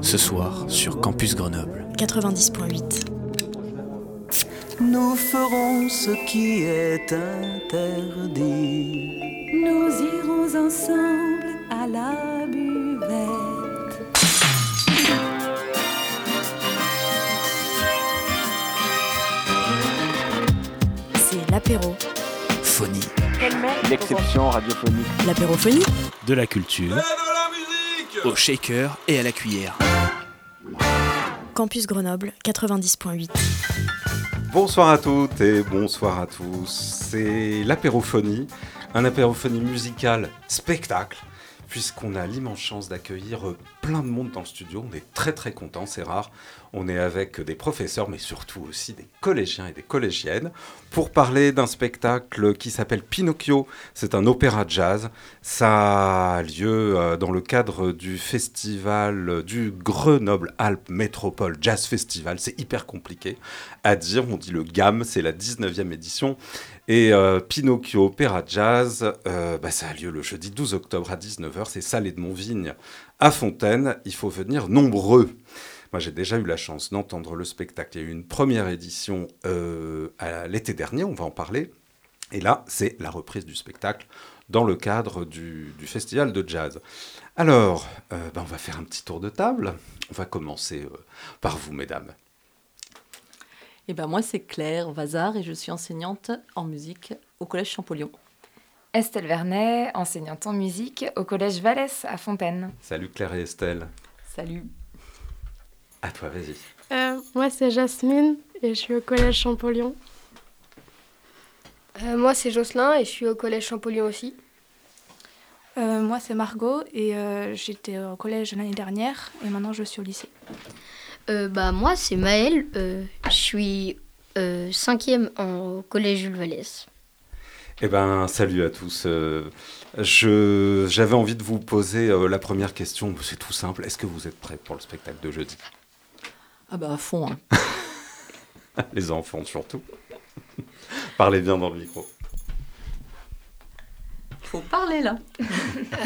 Ce soir sur Campus Grenoble. 90.8. Nous ferons ce qui est interdit. Nous irons ensemble à la buvette. C'est l'apéro. Phonie. L'exception radiophonique. L'apérophonie De la culture. Au shaker et à la cuillère. Campus Grenoble 90.8. Bonsoir à toutes et bonsoir à tous. C'est l'apérophonie, un apérophonie musicale spectacle, puisqu'on a l'immense chance d'accueillir plein de monde dans le studio. On est très très content, c'est rare. On est avec des professeurs, mais surtout aussi des collégiens et des collégiennes, pour parler d'un spectacle qui s'appelle Pinocchio. C'est un opéra jazz. Ça a lieu euh, dans le cadre du festival du Grenoble Alpes Métropole Jazz Festival. C'est hyper compliqué à dire. On dit le GAM, c'est la 19e édition. Et euh, Pinocchio Opéra Jazz, euh, bah, ça a lieu le jeudi 12 octobre à 19h. C'est Salé de Montvigne à Fontaine. Il faut venir nombreux. Moi, j'ai déjà eu la chance d'entendre le spectacle. Il y a eu une première édition euh, l'été dernier, on va en parler. Et là, c'est la reprise du spectacle dans le cadre du, festival de jazz. Alors, ben, on va faire un petit tour de table. On va commencer par vous, mesdames. Eh ben moi, c'est Claire Vazard et je suis enseignante en musique au Collège Champollion. Estelle Vernet, enseignante en musique au Collège Vallès à Fontaine. Salut Claire et Estelle. Salut. À toi, vas-y. Euh, moi, c'est Jasmine et je suis au collège Champollion. Euh, moi, c'est Jocelyn et je suis au collège Champollion aussi. Euh, moi, c'est Margot et euh, j'étais au collège l'année dernière et maintenant je suis au lycée. Euh, bah, moi, c'est Maëlle. euh, je suis euh, cinquième en- au collège Jules Vallès. Eh ben, salut à tous. Euh, je, j'avais envie de vous poser euh, la première question. C'est tout simple. Est-ce que vous êtes prêts pour le spectacle de jeudi? Ah bah à fond. hein. Les enfants surtout. Parlez bien dans le micro. Faut parler là.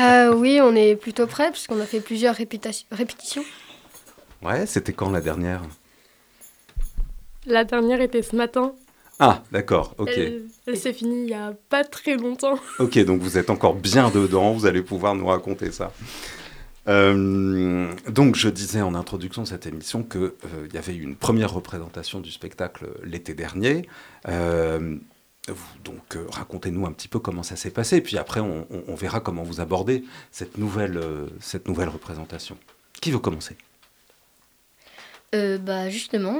Euh, oui, on est plutôt prêts puisqu'on a fait plusieurs répétitions. Ouais, c'était quand la dernière? La dernière était ce matin. Ah, d'accord, ok. Elle, elle s'est finie il y a pas très longtemps. Ok, donc vous êtes encore bien dedans, vous allez pouvoir nous raconter ça. Euh, donc je disais en introduction de cette émission qu'il y avait eu une première représentation du spectacle l'été dernier. Euh, donc euh, racontez-nous un petit peu comment ça s'est passé, puis après on, on- on verra comment vous abordez cette nouvelle, euh, cette nouvelle représentation. Qui veut commencer? Euh, bah, justement,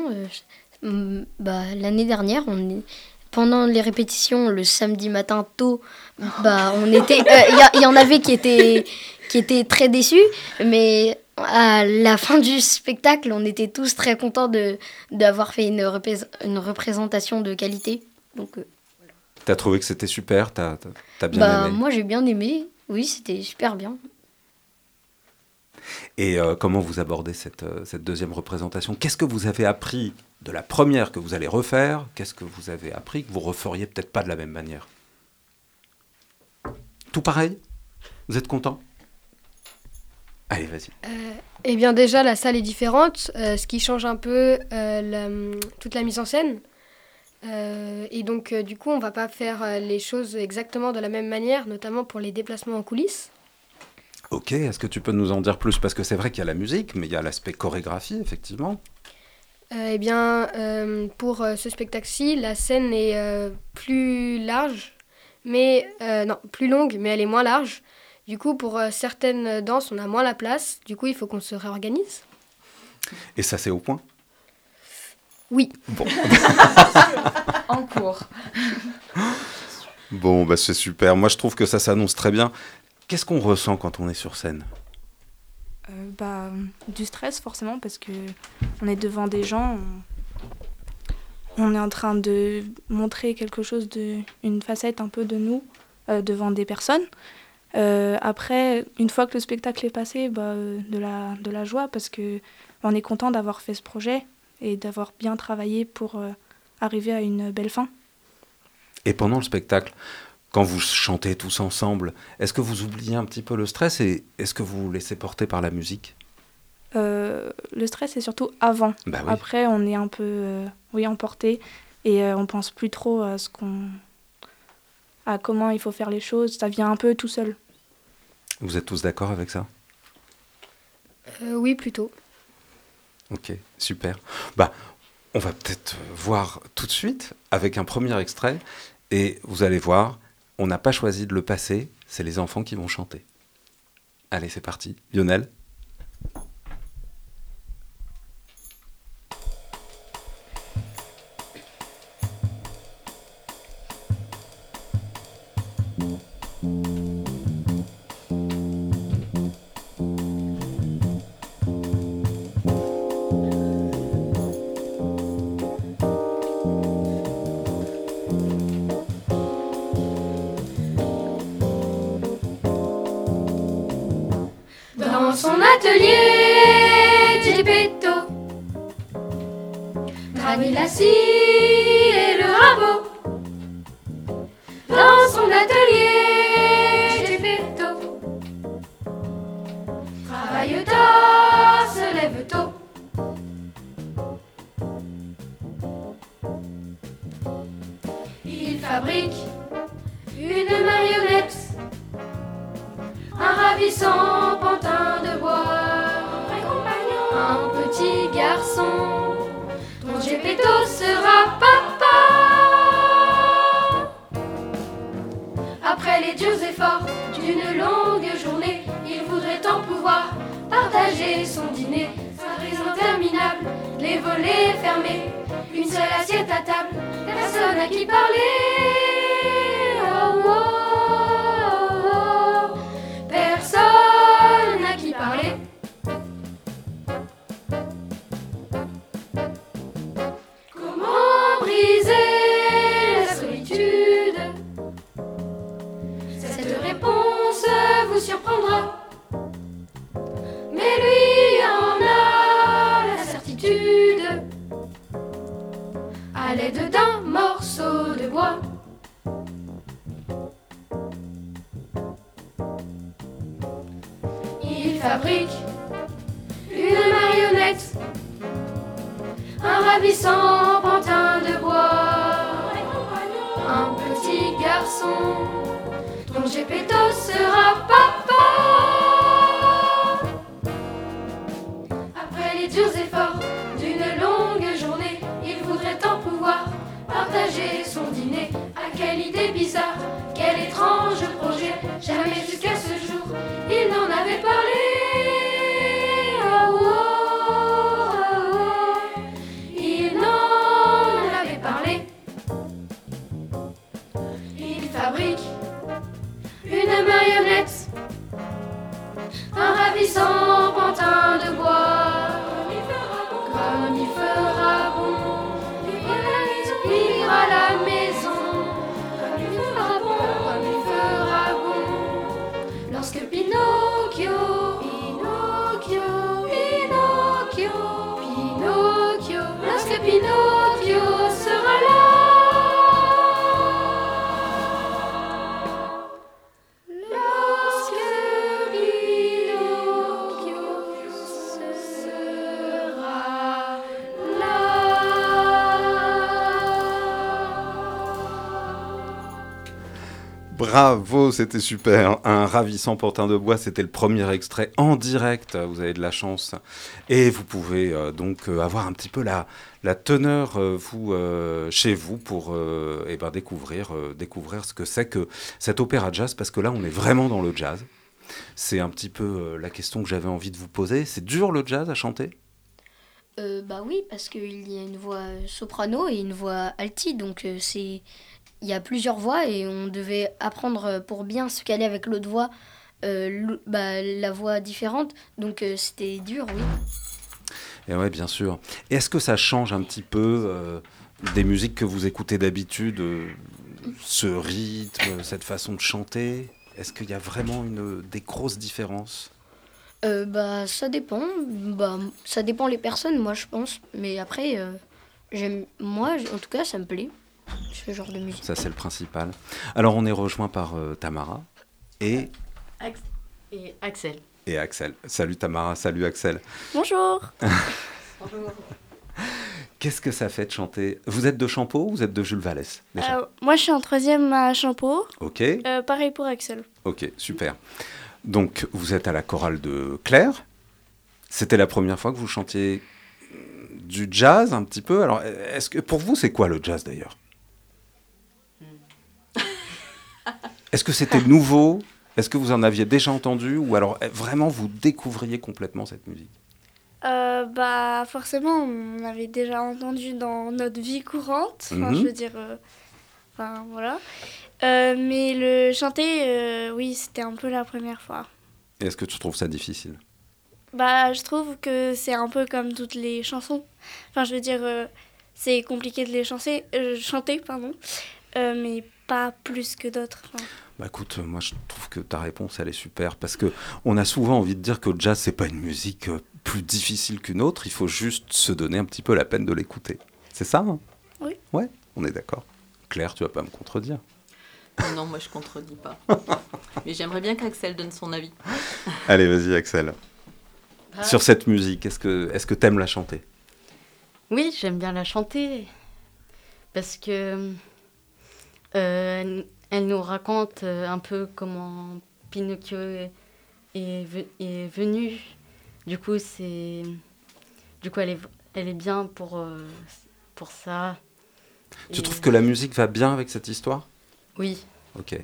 euh, bah, l'année dernière, on est... pendant les répétitions, le samedi matin tôt, bah, on était. euh, Il y, il y en avait qui étaient, qui étaient très déçus, mais à la fin du spectacle, on était tous très contents de d'avoir fait une, représ- une représentation de qualité. Donc, euh, T'as trouvé que c'était super T'as bien bah, aimé? moi, j'ai bien aimé. Oui, c'était super bien. Et euh, comment vous abordez cette, euh, cette deuxième représentation? Qu'est-ce que vous avez appris de la première que vous allez refaire? Qu'est-ce que vous avez appris que vous referiez peut-être pas de la même manière? Tout pareil? Vous êtes content? Allez, vas-y. Eh bien, déjà, la salle est différente, euh, ce qui change un peu euh, la- toute la mise en scène. Euh, et donc, euh, du coup, on va pas faire euh, les choses exactement de la même manière, notamment pour les déplacements en coulisses. Ok, est-ce que tu peux nous en dire plus? Parce que c'est vrai qu'il y a la musique, mais il y a l'aspect chorégraphie, effectivement. Euh, eh bien, euh, pour euh, ce spectacle-ci, la scène est euh, plus large, mais euh, non, plus longue, mais elle est moins large. Du coup, pour certaines danses, on a moins la place. Du coup, il faut qu'on se réorganise. Et ça, c'est au point? Oui. Bon, En cours. bon bah, c'est super. Moi, je trouve que ça s'annonce très bien. Qu'est-ce qu'on ressent quand on est sur scène? Euh, bah, du stress forcément parce que on est devant des gens, on, on est en train de montrer quelque chose de une facette un peu de nous euh, devant des personnes. Euh, après, une fois que le spectacle est passé, bah, de la de la joie parce que on est content d'avoir fait ce projet et d'avoir bien travaillé pour arriver à une belle fin. Et pendant le spectacle, quand vous chantez tous ensemble, est-ce que vous oubliez un petit peu le stress et est-ce que vous vous laissez porter par la musique? Euh, le stress, c'est surtout avant. Bah oui. Après, on est un peu euh, oui, emporté et euh, on pense plus trop à ce qu'on. à comment il faut faire les choses. Ça vient un peu tout seul. Vous êtes tous d'accord avec ça? Euh, oui, plutôt. Ok, super. Bah, on va peut-être voir tout de suite avec un premier extrait et vous allez voir, on n'a pas choisi de le passer, c'est les enfants qui vont chanter. Allez, c'est parti. Lionel son atelier, Gepetto gravit la scie et le rabot. Dans son atelier, Gepetto travaille tard, se lève tôt. Il fabrique une marionnette un ravissant Gepetto sera papa. Après les durs efforts d'une longue journée, il voudrait en pouvoir partager son dîner. Sa raison interminable, les volets fermés, une seule assiette à table, personne à qui parler. Oh, oh, Bravo, c'était super. Un ravissant pantin de bois, c'était le premier extrait en direct. Vous avez de la chance. Et vous pouvez euh, donc euh, avoir un petit peu la, la teneur euh, vous, chez vous pour eh ben, découvrir, découvrir ce que c'est que cet opéra jazz, parce que là, on est vraiment dans le jazz. C'est un petit peu la question que j'avais envie de vous poser. C'est dur le jazz à chanter? Bah oui, parce qu'il y a une voix soprano et une voix alti, donc c'est il y a plusieurs voix et on devait apprendre euh, pour bien se caler avec l'autre voix, euh, bah, la voix différente, donc euh, c'était dur, oui. Et ouais, bien sûr. Est-ce que ça change un petit peu euh, des musiques que vous écoutez d'habitude, ce rythme, cette façon de chanter? Est-ce qu'il y a vraiment une, des grosses différences? Bah ça dépend, bah ça dépend les personnes, moi je pense, mais après j'aime, moi en tout cas ça me plaît. Ce genre de musique. Ça, c'est le principal. Alors, on est rejoint par euh, Tamara et, Ax- Et Axel. et Axel. Salut Tamara, salut Axel. Bonjour. Bonjour. Qu'est-ce que ça fait de chanter? Vous êtes de Champeau ou vous êtes de Jules Vallès déjà? Euh, moi, je suis en troisième à Champeau. Ok, Euh, pareil pour Axel. ok, super. Donc, vous êtes à la chorale de Claire. C'était la première fois que vous chantiez du jazz un petit peu. Alors, est-ce que pour vous, c'est quoi le jazz d'ailleurs? Est-ce que c'était nouveau? Est-ce que vous en aviez déjà entendu? Ou alors eh, vraiment vous découvriez complètement cette musique? Euh, bah, forcément, on avait déjà entendu dans notre vie courante. Enfin, Mhm. je veux dire. euh, Enfin, voilà. Euh, mais le chanter, oui, c'était un peu la première fois. Est-ce que tu trouves ça difficile? Bah, je trouve que c'est un peu comme toutes les chansons. Enfin, je veux dire, c'est compliqué de les chanter, chanter pardon, mais pas plus que d'autres. Enfin, Bah écoute, euh, moi je trouve que ta réponse elle est super parce que on a souvent envie de dire que le jazz c'est pas une musique euh, plus difficile qu'une autre, il faut juste se donner un petit peu la peine de l'écouter. C'est ça hein? Oui. Ouais, on est d'accord. Claire, tu vas pas me contredire. Non, non, moi je contredis pas. Mais j'aimerais bien qu'Axel donne son avis. Allez, vas-y Axel. Ah. Sur cette musique, est-ce que est-ce que t'aimes la chanter? Oui, j'aime bien la chanter parce que euh, elle nous raconte euh, un peu comment Pinocchio est, est ve- est venu. Du coup, c'est du coup elle est elle est bien pour euh, pour ça. Tu Et- trouves que la musique va bien avec cette histoire? Oui. Ok.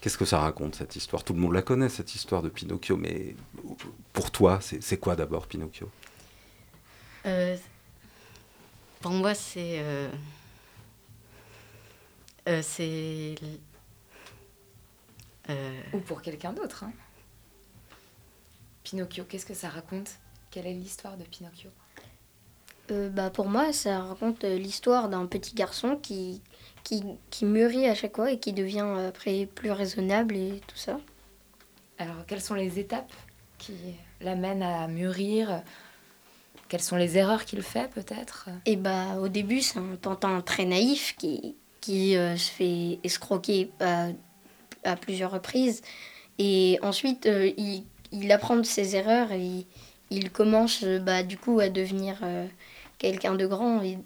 Qu'est-ce que ça raconte cette histoire? Tout le monde la connaît cette histoire de Pinocchio, mais pour toi, c'est c'est quoi d'abord Pinocchio? Euh, pour moi, c'est. euh, euh, c'est. euh, Ou pour quelqu'un d'autre. hein. Pinocchio, qu'est-ce que ça raconte? Quelle est l'histoire de Pinocchio? Euh, bah, pour moi, ça raconte euh, l'histoire d'un petit garçon qui, qui, qui mûrit à chaque fois et qui devient euh, après plus raisonnable et tout ça. Alors, quelles sont les étapes qui l'amènent à mûrir? Quelles sont les erreurs qu'il fait, peut-être? Et bah, au début, c'est un Tintin très naïf qui, qui euh, se fait escroquer à, à plusieurs reprises. Et ensuite, euh, il, il apprend de ses erreurs et il, il commence euh, bah, du coup à devenir euh, quelqu'un de grand. Et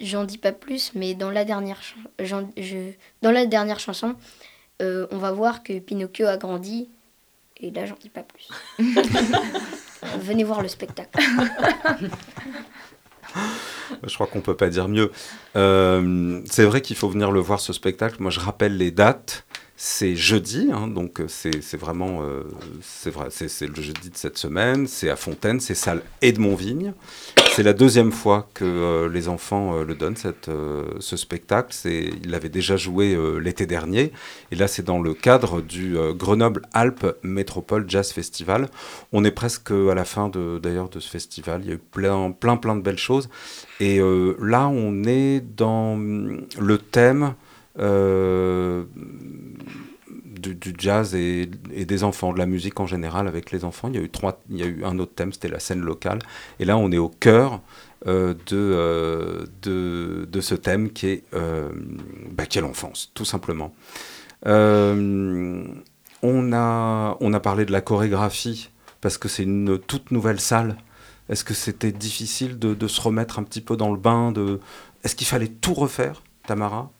j'en dis pas plus, mais dans la dernière, je, dans la dernière chanson, euh, on va voir que Pinocchio a grandi. Et là, j'en dis pas plus. Venez voir le spectacle. Je crois qu'on peut pas dire mieux. Euh, c'est vrai qu'il faut venir le voir ce spectacle. Moi, je rappelle les dates. C'est jeudi, hein, donc euh, c'est vraiment, euh, c'est vrai, c'est le jeudi de cette semaine. C'est à Fontaine, c'est salle Edmondvigne. C'est la deuxième fois que euh, les enfants euh, le donnent euh, ce spectacle. C'est, il l'avait déjà joué l'été dernier, et là c'est dans le cadre du Grenoble Alpes Métropole Jazz Festival. On est presque à la fin d'ailleurs de ce festival. Il y a eu plein, plein, plein de belles choses. Et là, on est dans hum, le thème du, jazz et, des enfants, de la musique en général avec les enfants. Il y a eu, trois, il y a eu un autre thème, c'était la scène locale. Et là, on est au cœur euh, de, euh, de, de ce thème qui est, euh, bah, l'enfance, tout simplement. Euh, on, a, on a parlé de la chorégraphie parce que c'est une toute nouvelle salle. Est-ce que c'était difficile de, de se remettre un petit peu dans le bain de... Est-ce qu'il fallait tout refaire, Tamara?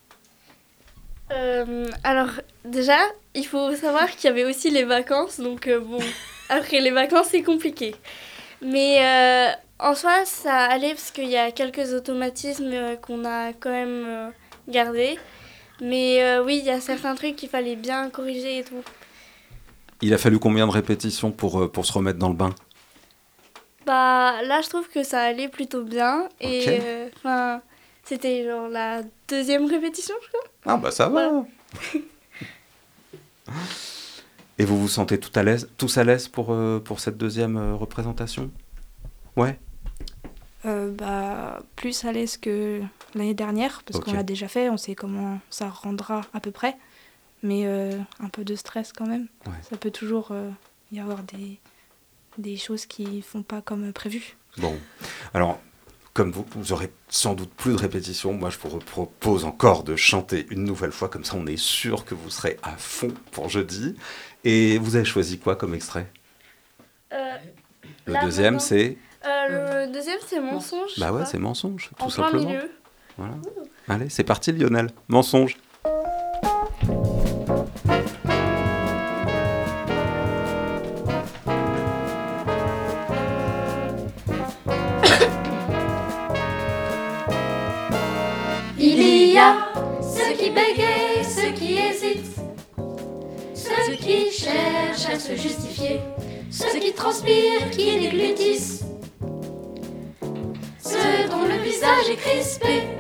Euh, alors, déjà, il faut savoir qu'il y avait aussi les vacances, donc euh, bon, après les vacances, c'est compliqué. Mais euh, en soi, ça allait parce qu'il y a quelques automatismes euh, qu'on a quand même euh, gardés. Mais euh, oui, il y a certains trucs qu'il fallait bien corriger et tout. Il a fallu combien de répétitions pour, euh, pour se remettre dans le bain? Bah là, je trouve que ça allait plutôt bien. Et Ok. C'était genre la deuxième répétition, je crois. Ah bah ça va Et vous vous sentez tout à l'aise, tous à l'aise pour, euh, pour cette deuxième euh, représentation? Ouais Euh, bah, plus à l'aise que l'année dernière, parce qu'on l'a déjà fait, on sait comment ça rendra à peu près. Mais un peu de stress quand même. Ouais. Ça peut toujours y avoir des, des choses qui font pas comme prévu. Bon, alors comme vous, vous aurez sans doute plus de répétitions. Moi, je vous propose encore de chanter une nouvelle fois, comme ça on est sûr que vous serez à fond pour jeudi. Et vous avez choisi quoi comme extrait? Euh, Le deuxième, c'est Euh, le deuxième, c'est mensonge. Bah ouais, c'est mensonge, tout En plein simplement. milieu. Voilà. Allez, c'est parti Lionel. Mensonge. Se justifier, ceux qui transpirent, qui déglutissent, ceux dont le visage est crispé.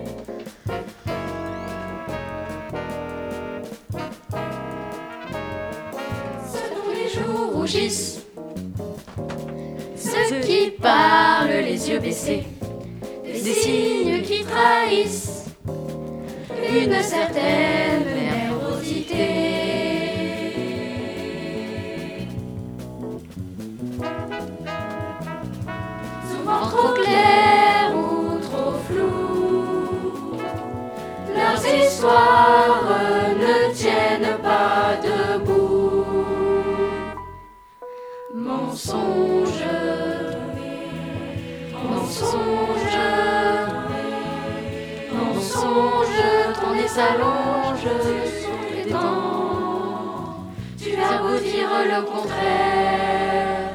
Le contraire.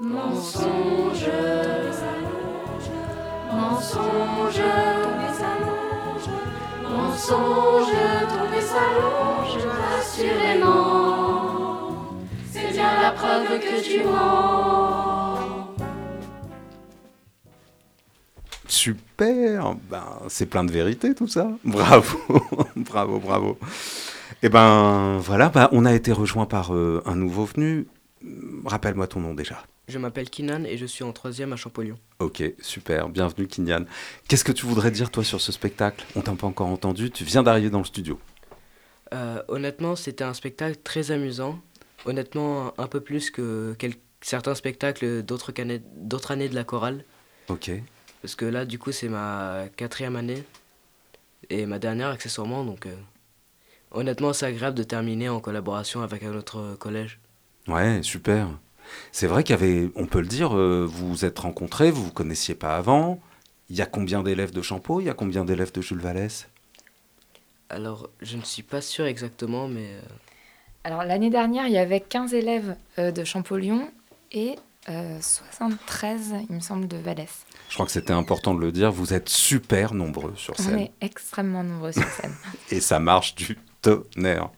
Mensonge, mensonge. Mensonge, nez s'allonge, assurément. C'est bien la preuve que tu mens. Super, ben, c'est plein de vérité tout ça. Bravo, bravo, bravo. Et ben voilà, ben, on a été rejoint par euh, un nouveau venu. Rappelle-moi ton nom déjà. Je m'appelle Kinan et je suis en troisième à Champollion. Ok, super, bienvenue Kinyan. Qu'est-ce que tu voudrais dire toi sur ce spectacle? On t'a pas encore entendu, tu viens d'arriver dans le studio. Euh, honnêtement, c'était un spectacle très amusant. Honnêtement, un peu plus que certains spectacles d'autres années de la chorale. Ok. Parce que là, du coup, c'est ma quatrième année et ma dernière accessoirement. Donc, euh, honnêtement, c'est agréable de terminer en collaboration avec un autre collège. Ouais, super. C'est vrai qu'il y avait, on peut le dire, euh, vous vous êtes rencontrés, vous vous connaissiez pas avant. Il y a combien d'élèves de Champeau? Il y a combien d'élèves de Jules Vallès? Alors, je ne suis pas sûr exactement, mais euh, Alors l'année dernière, il y avait 15 élèves euh, de Champollion et euh, 73, il me semble, de Vallès. Je crois que c'était important de le dire, vous êtes super nombreux sur On scène. est extrêmement nombreux sur scène. Et ça marche du tonnerre.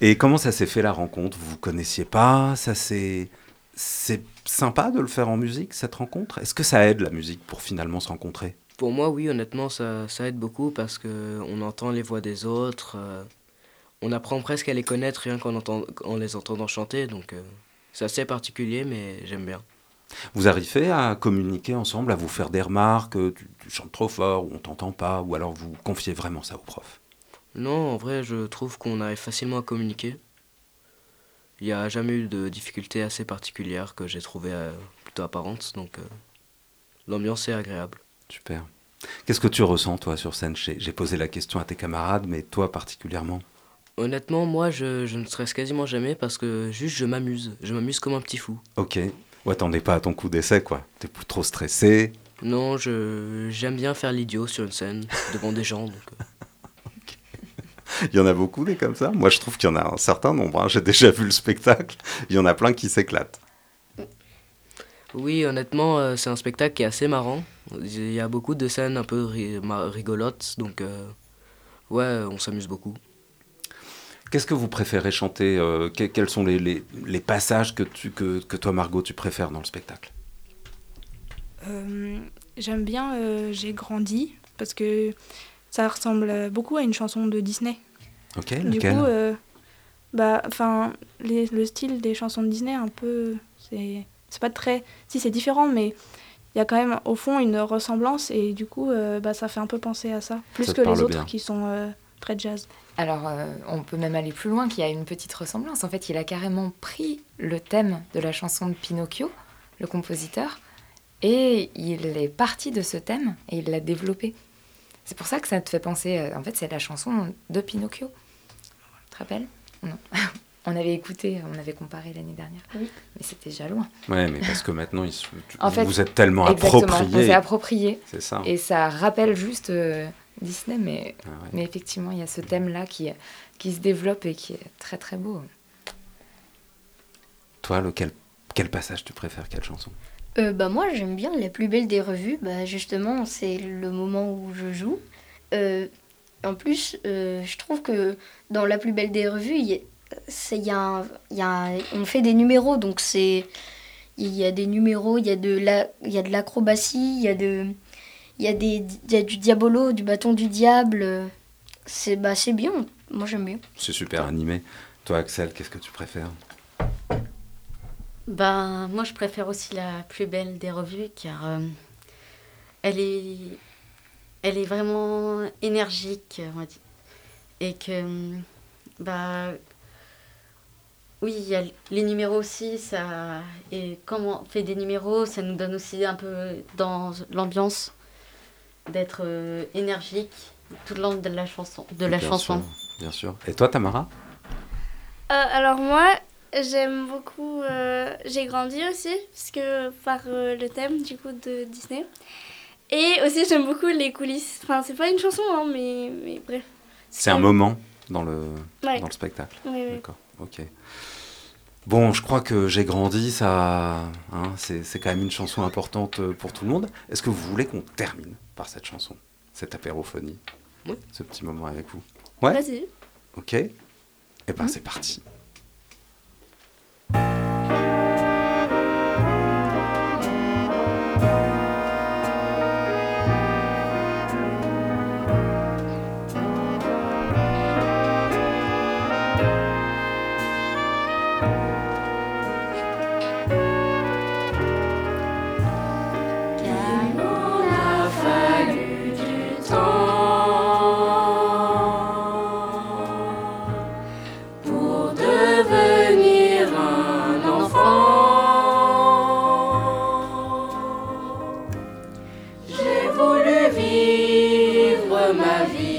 Et comment ça s'est fait la rencontre? Vous vous connaissiez pas? Ça c'est c'est sympa de le faire en musique cette rencontre? Est-ce que ça aide la musique pour finalement se rencontrer? Pour moi, oui, honnêtement, ça, ça aide beaucoup parce que on entend les voix des autres. euh, on apprend presque à les connaître rien qu'en entend- en les entendant chanter. Donc, euh, c'est assez particulier, mais j'aime bien. Vous arrivez à communiquer ensemble, à vous faire des remarques, euh, tu, tu chantes trop fort ou on t'entend pas, ou alors vous confiez vraiment ça au prof? Non, en vrai, je trouve qu'on arrive facilement à communiquer. Il n'y a jamais eu de difficultés assez particulières que j'ai trouvées euh, plutôt apparentes, donc euh, l'ambiance est agréable. Super. Qu'est-ce que tu ressens toi sur scène? J'ai posé la question à tes camarades, mais toi particulièrement Honnêtement, moi, je, je ne stresse quasiment jamais parce que juste je m'amuse. Je m'amuse comme un petit fou. Ok. Ouais, t'en es pas à ton coup d'essai quoi. T'es trop stressé. Non, je j'aime bien faire l'idiot sur une scène devant des gens. Donc, euh, Il y en a beaucoup des comme ça. Moi, je trouve qu'il y en a un certain nombre. hein. J'ai déjà vu le spectacle. Il y en a plein qui s'éclatent. Oui, honnêtement, euh, c'est un spectacle qui est assez marrant. Il y a beaucoup de scènes un peu rigolotes, donc euh, ouais, on s'amuse beaucoup. Qu'est-ce que vous préférez chanter euh, que- Quels sont les, les- les passages que, tu, que, que toi, Margot, tu préfères dans le spectacle? Euh, J'aime bien euh, J'ai grandi parce que ça ressemble beaucoup à une chanson de Disney. Ok, Du lequel coup, euh, bah, enfin, le style des chansons de Disney, un peu, c'est c'est pas très, si c'est différent, mais il y a quand même au fond une ressemblance et du coup, euh, bah, ça fait un peu penser à ça, plus Ça que les autres bien. qui sont euh, très jazz. Alors, euh, on peut même aller plus loin, qu'il y a une petite ressemblance. En fait, il a carrément pris le thème de la chanson de Pinocchio, le compositeur, Et il est parti de ce thème et il l'a développé. C'est pour ça que ça te fait penser. euh, En fait, c'est la chanson de Pinocchio. Tu te rappelles? Non. On avait écouté, on avait comparé l'année dernière. Mais c'était déjà loin. Ouais, mais parce que maintenant, ils se- tu- En fait, vous êtes tellement approprié. On s'est approprié. C'est ça. Et ça rappelle juste euh, Disney, mais, Ah ouais. mais effectivement, il y a ce thème-là qui, qui se développe et qui est très très beau. Toi, lequel, quel passage tu préfères Quelle chanson? Euh, bah moi j'aime bien la plus belle des revues. Bah justement c'est le moment où je joue. Euh, en plus euh, je trouve que dans la plus belle des revues y y a y a on fait des numéros donc c'est il y a des numéros il y a de la il y a de l'acrobatie il y a y a du diabolo du bâton du diable. C'est bah c'est bien. Moi j'aime bien. C'est super animé. Toi, Axel, qu'est-ce que tu préfères? Ben, moi, je préfère aussi la plus belle des revues car euh, elle, est, elle est vraiment énergique, on va dire. Et que, bah, oui, il y a les numéros aussi, ça, et comme on fait des numéros, ça nous donne aussi un peu dans l'ambiance d'être euh, énergique tout le long de la chanson. De la Bien chanson. sûr, bien sûr. Et toi, Tamara? Euh, alors moi, j'aime beaucoup. euh, j'ai grandi aussi, parce que par euh, le thème du coup de Disney. Et aussi j'aime beaucoup les coulisses. Enfin, c'est pas une chanson, hein, mais, mais bref. C'est un moment dans le, Ouais. dans le spectacle. Oui, oui. D'accord, ok. Bon, je crois que j'ai grandi, ça, hein, c'est c'est quand même une chanson importante euh, pour tout le monde. Est-ce que vous voulez qu'on termine par cette chanson, cette apérophonie, Oui. ce petit moment avec vous? Ouais? Vas-y. Ok. Eh ben, c'est parti. Ma vie,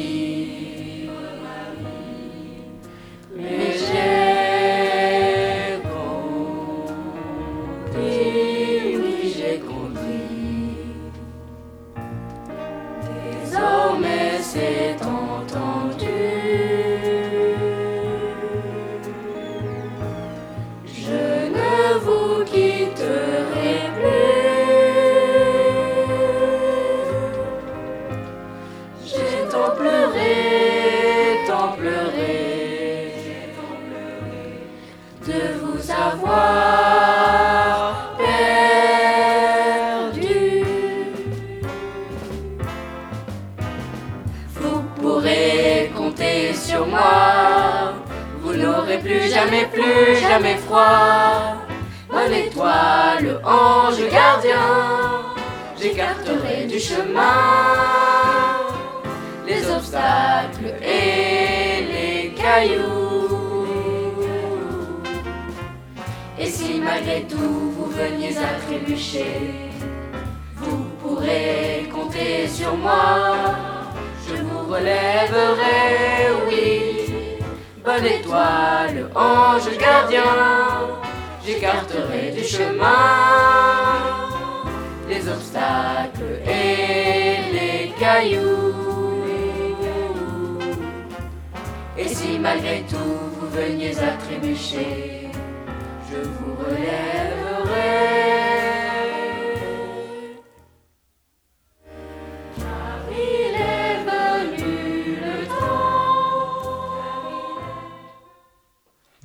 sur moi. Vous n'aurez plus jamais, plus jamais froid. Bonne étoile, ange gardien, j'écarterai du chemin les obstacles et les cailloux. Et si malgré tout vous veniez à trébucher, vous pourrez compter sur moi. Relèverai, oui. Bonne étoile, ange gardien, j'écarterai du chemin les obstacles et les cailloux. Et si malgré tout vous veniez à trébucher, je vous relèverai.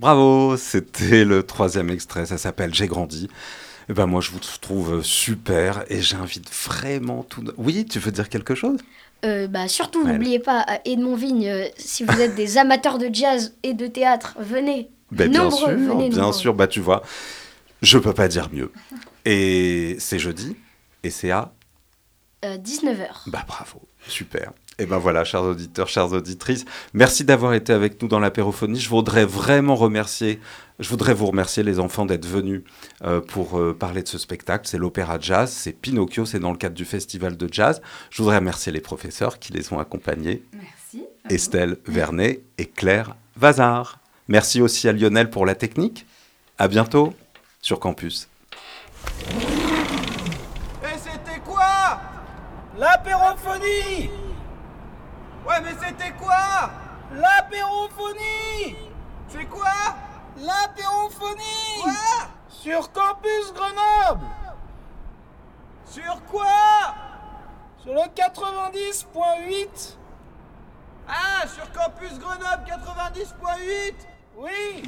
Bravo, c'était le troisième extrait, ça s'appelle J'ai grandi. Eh ben moi je vous trouve super et j'invite vraiment tout. Oui, tu veux dire quelque chose? Euh, bah, surtout, Ouais. n'oubliez pas, Edmond Vigne, euh, si vous êtes des amateurs de jazz et de théâtre, venez. Ben, Bien Nombreux, sûr, venez bien nombreux. sûr, bah tu vois, je peux pas dire mieux. Et c'est jeudi et c'est à 19h. Bah bravo, super. Et ben voilà, chers auditeurs, chères auditrices, merci d'avoir été avec nous dans l'apérophonie. Je voudrais vraiment remercier, je voudrais vous remercier les enfants d'être venus euh, pour euh, parler de ce spectacle. C'est l'opéra jazz, c'est Pinocchio, c'est dans le cadre du festival de jazz. Je voudrais remercier les professeurs qui les ont accompagnés. Merci. Estelle Vernet et Claire Vazard. Merci aussi à Lionel pour la technique. À bientôt sur campus. Et c'était quoi? L'apérophonie Ouais, mais c'était quoi? L'apérophonie! C'est quoi? L'apérophonie! Quoi? Sur Campus Grenoble! Sur quoi? Sur le 90.8 Ah, sur Campus Grenoble 90.8 Oui